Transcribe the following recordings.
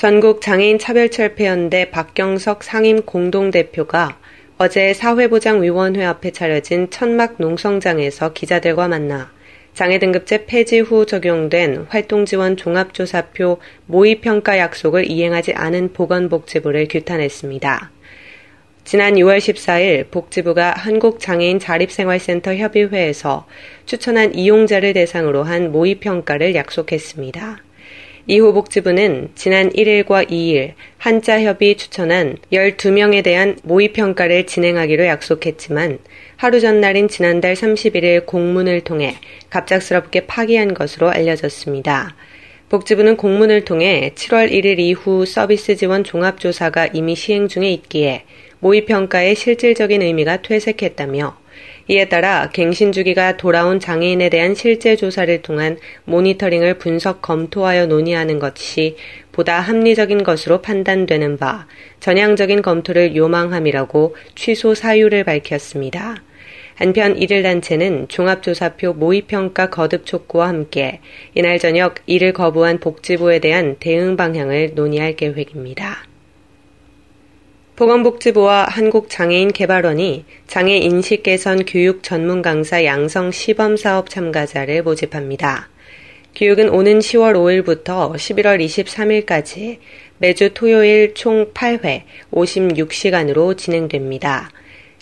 전국 장애인 차별철폐연대 박경석 상임 공동대표가 어제 사회보장위원회 앞에 차려진 천막 농성장에서 기자들과 만나 장애 등급제 폐지 후 적용된 활동지원 종합조사표 모의평가 약속을 이행하지 않은 보건복지부를 규탄했습니다. 지난 6월 14일 복지부가 한국장애인 자립생활센터 협의회에서 추천한 이용자를 대상으로 한 모의평가를 약속했습니다. 이후 복지부는 지난 1일과 2일 한자협이 추천한 12명에 대한 모의평가를 진행하기로 약속했지만 하루 전날인 지난달 31일 공문을 통해 갑작스럽게 파기한 것으로 알려졌습니다. 복지부는 공문을 통해 7월 1일 이후 서비스 지원 종합조사가 이미 시행 중에 있기에 모의평가의 실질적인 의미가 퇴색했다며 이에 따라 갱신 주기가 돌아온 장애인에 대한 실제 조사를 통한 모니터링을 분석 검토하여 논의하는 것이 보다 합리적인 것으로 판단되는 바 전향적인 검토를 요망함이라고 취소 사유를 밝혔습니다. 한편 이일 단체는 종합조사표 모의평가 거듭 촉구와 함께 이날 저녁 이를 거부한 복지부에 대한 대응 방향을 논의할 계획입니다. 보건복지부와 한국장애인개발원이 장애 인식 개선 교육 전문 강사 양성 시범 사업 참가자를 모집합니다. 교육은 오는 10월 5일부터 11월 23일까지 매주 토요일 총 8회 56시간으로 진행됩니다.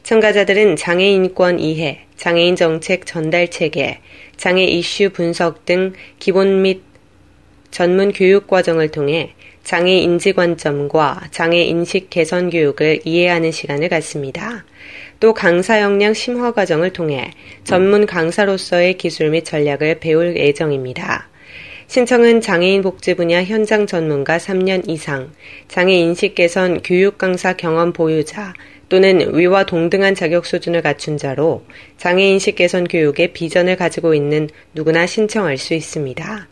참가자들은 장애인권 이해, 장애인 정책 전달 체계, 장애 이슈 분석 등 기본 및 전문 교육 과정을 통해 장애 인지 관점과 장애 인식 개선 교육을 이해하는 시간을 갖습니다. 또 강사 역량 심화 과정을 통해 전문 강사로서의 기술 및 전략을 배울 예정입니다. 신청은 장애인 복지 분야 현장 전문가 3년 이상, 장애 인식 개선 교육 강사 경험 보유자 또는 위와 동등한 자격 수준을 갖춘 자로 장애 인식 개선 교육의 비전을 가지고 있는 누구나 신청할 수 있습니다.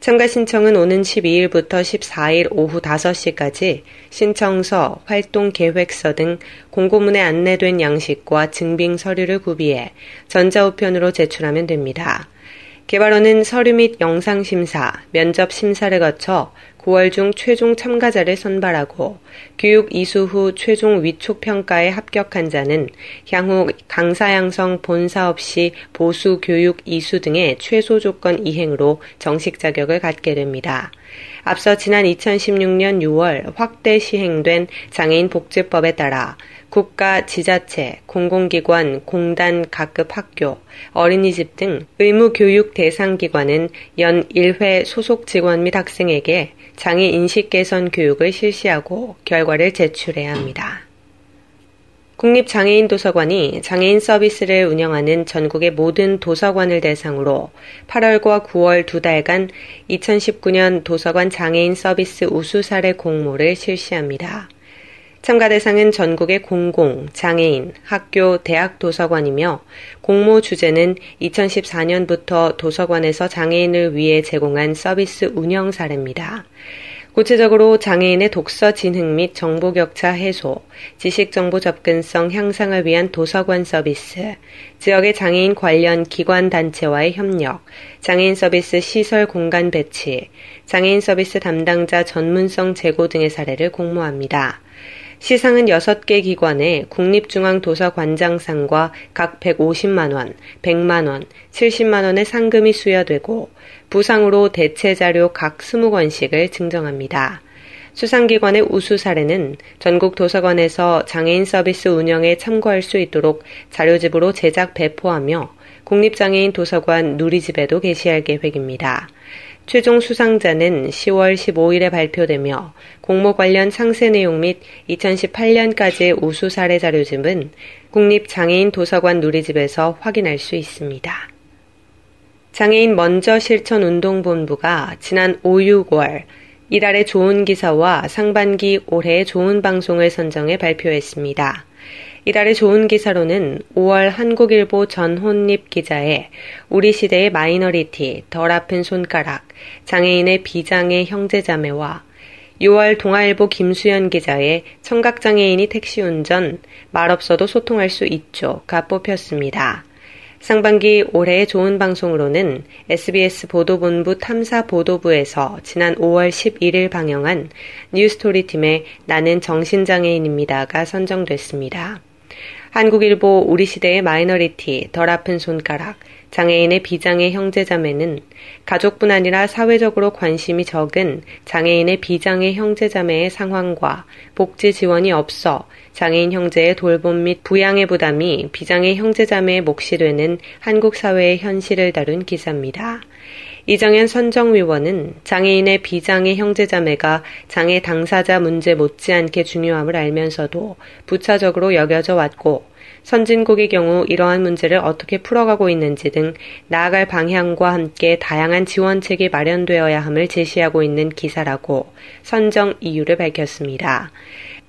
참가 신청은 오는 12일부터 14일 오후 5시까지 신청서, 활동 계획서 등 공고문에 안내된 양식과 증빙 서류를 구비해 전자우편으로 제출하면 됩니다. 개발원은 서류 및 영상 심사, 면접 심사를 거쳐 9월 중 최종 참가자를 선발하고 교육 이수 후 최종 위촉 평가에 합격한 자는 향후 강사 양성 본사업 시 보수 교육 이수 등의 최소 조건 이행으로 정식 자격을 갖게 됩니다. 앞서 지난 2016년 6월 확대 시행된 장애인 복지법에 따라 국가, 지자체, 공공기관, 공단, 각급 학교, 어린이집 등 의무 교육 대상 기관은 연 1회 소속 직원 및 학생에게 장애 인식 개선 교육을 실시하고 결과를 제출해야 합니다. 국립장애인 도서관이 장애인 서비스를 운영하는 전국의 모든 도서관을 대상으로 8월과 9월 두 달간 2019년 도서관 장애인 서비스 우수 사례 공모를 실시합니다. 참가 대상은 전국의 공공, 장애인, 학교, 대학 도서관이며 공모 주제는 2014년부터 도서관에서 장애인을 위해 제공한 서비스 운영 사례입니다. 구체적으로 장애인의 독서 진흥 및 정보 격차 해소, 지식 정보 접근성 향상을 위한 도서관 서비스, 지역의 장애인 관련 기관 단체와의 협력, 장애인 서비스 시설 공간 배치, 장애인 서비스 담당자 전문성 제고 등의 사례를 공모합니다. 시상은 6개 기관의 국립중앙도서관장상과 각 150만원, 100만원, 70만원의 상금이 수여되고 부상으로 대체자료 각 20권씩을 증정합니다. 수상기관의 우수 사례는 전국 도서관에서 장애인 서비스 운영에 참고할 수 있도록 자료집으로 제작 배포하며 국립장애인 도서관 누리집에도 게시할 계획입니다. 최종 수상자는 10월 15일에 발표되며 공모 관련 상세 내용 및 2018년까지의 우수 사례 자료집은 국립장애인 도서관 누리집에서 확인할 수 있습니다. 장애인 먼저 실천 운동본부가 지난 5, 6월 이달의 좋은 기사와 상반기 올해의 좋은 방송을 선정해 발표했습니다. 이달의 좋은 기사로는 5월 한국일보 전혼립 기자의 우리 시대의 마이너리티, 덜 아픈 손가락, 장애인의 비장의 형제자매와 6월 동아일보 김수연 기자의 청각장애인이 택시 운전, 말 없어도 소통할 수 있죠가 뽑혔습니다. 상반기 올해의 좋은 방송으로는 SBS 보도본부 탐사 보도부에서 지난 5월 11일 방영한 뉴스토리 팀의 나는 정신장애인입니다가 선정됐습니다. 한국일보 우리 시대의 minority 덜 아픈 손가락 장애인의 비장애 형제자매는 가족뿐 아니라 사회적으로 관심이 적은 장애인의 비장애 형제자매의 상황과 복지 지원이 없어 장애인 형제의 돌봄 및 부양의 부담이 비장애 형제자매의 몫이 되는 한국 사회의 현실을 다룬 기사입니다. 이정현 선정위원은 장애인의 비장애 형제자매가 장애 당사자 문제 못지않게 중요함을 알면서도 부차적으로 여겨져 왔고 선진국의 경우 이러한 문제를 어떻게 풀어가고 있는지 등 나아갈 방향과 함께 다양한 지원책이 마련되어야 함을 제시하고 있는 기사라고 선정 이유를 밝혔습니다.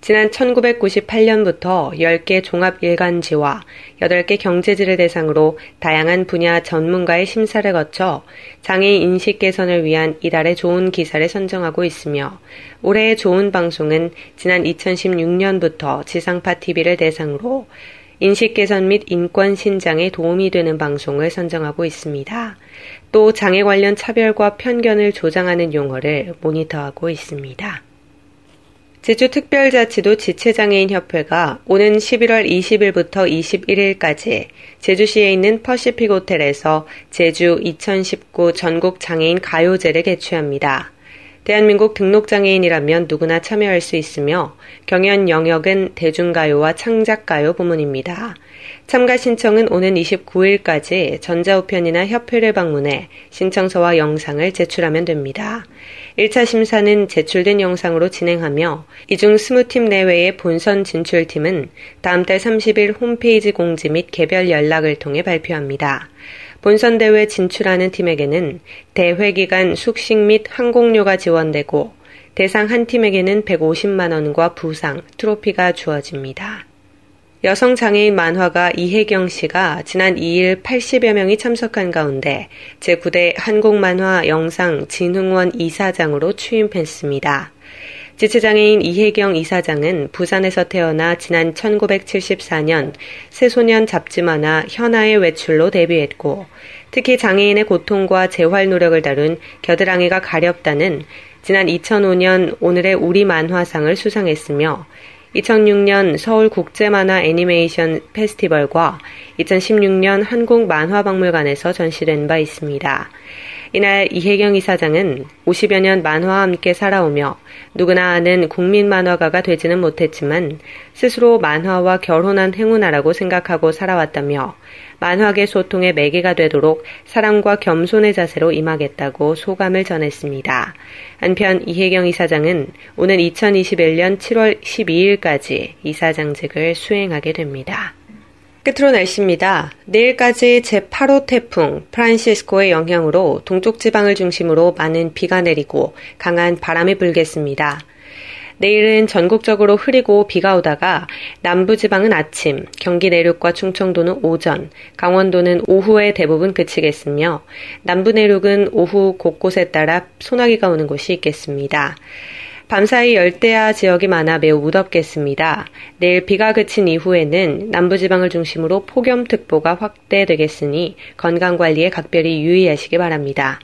지난 1998년부터 10개 종합 일간지와 8개 경제지를 대상으로 다양한 분야 전문가의 심사를 거쳐 장애인 인식 개선을 위한 이달의 좋은 기사를 선정하고 있으며 올해의 좋은 방송은 지난 2016년부터 지상파 TV를 대상으로 인식 개선 및 인권 신장에 도움이 되는 방송을 선정하고 있습니다. 또 장애 관련 차별과 편견을 조장하는 용어를 모니터하고 있습니다. 제주특별자치도 지체장애인협회가 오는 11월 20일부터 21일까지 제주시에 있는 퍼시픽 호텔에서 제주 2019 전국 장애인 가요제를 개최합니다. 대한민국 등록장애인이라면 누구나 참여할 수 있으며 경연 영역은 대중가요와 창작가요 부문입니다. 참가 신청은 오는 29일까지 전자우편이나 협회를 방문해 신청서와 영상을 제출하면 됩니다. 1차 심사는 제출된 영상으로 진행하며 이 중 20팀 내외의 본선 진출팀은 다음 달 30일 홈페이지 공지 및 개별 연락을 통해 발표합니다. 본선 대회 진출하는 팀에게는 대회 기간 숙식 및 항공료가 지원되고 대상 한 팀에게는 150만 원과 부상, 트로피가 주어집니다. 여성 장애인 만화가 이혜경 씨가 지난 2일 80여 명이 참석한 가운데 제9대 한국만화 영상 진흥원 이사장으로 취임했습니다. 지체장애인 이혜경 이사장은 부산에서 태어나 지난 1974년 새소년 잡지 만화 현아의 외출로 데뷔했고 특히 장애인의 고통과 재활 노력을 다룬 겨드랑이가 가렵다는 지난 2005년 오늘의 우리 만화상을 수상했으며 2006년 서울 국제만화 애니메이션 페스티벌과 2016년 한국 만화박물관에서 전시된 바 있습니다. 이날 이혜경 이사장은 50여 년 만화와 함께 살아오며 누구나 아는 국민 만화가가 되지는 못했지만 스스로 만화와 결혼한 행운아라고 생각하고 살아왔다며 만화계 소통의 매개가 되도록 사랑과 겸손의 자세로 임하겠다고 소감을 전했습니다. 한편 이혜경 이사장은 오는 2021년 7월 12일까지 이사장직을 수행하게 됩니다. 끝으로 날씨입니다. 내일까지 제8호 태풍 프란시스코의 영향으로 동쪽 지방을 중심으로 많은 비가 내리고 강한 바람이 불겠습니다. 내일은 전국적으로 흐리고 비가 오다가 남부 지방은 아침, 경기 내륙과 충청도는 오전, 강원도는 오후에 대부분 그치겠으며 남부 내륙은 오후 곳곳에 따라 소나기가 오는 곳이 있겠습니다. 밤사이 열대야 지역이 많아 매우 무덥겠습니다. 내일 비가 그친 이후에는 남부지방을 중심으로 폭염특보가 확대되겠으니 건강관리에 각별히 유의하시기 바랍니다.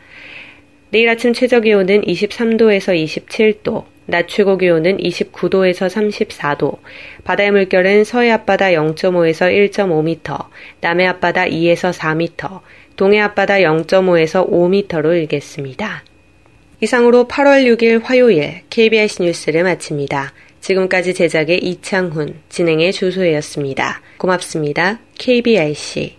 내일 아침 최저 기온은 23도에서 27도, 낮 최고 기온은 29도에서 34도, 바다의 물결은 서해 앞바다 0.5에서 1.5m, 남해 앞바다 2에서 4m, 동해 앞바다 0.5에서 5m로 일겠습니다. 이상으로 8월 6일 화요일 KBS 뉴스를 마칩니다. 지금까지 제작의 이창훈, 진행의 주소혜였습니다. 고맙습니다. KBRC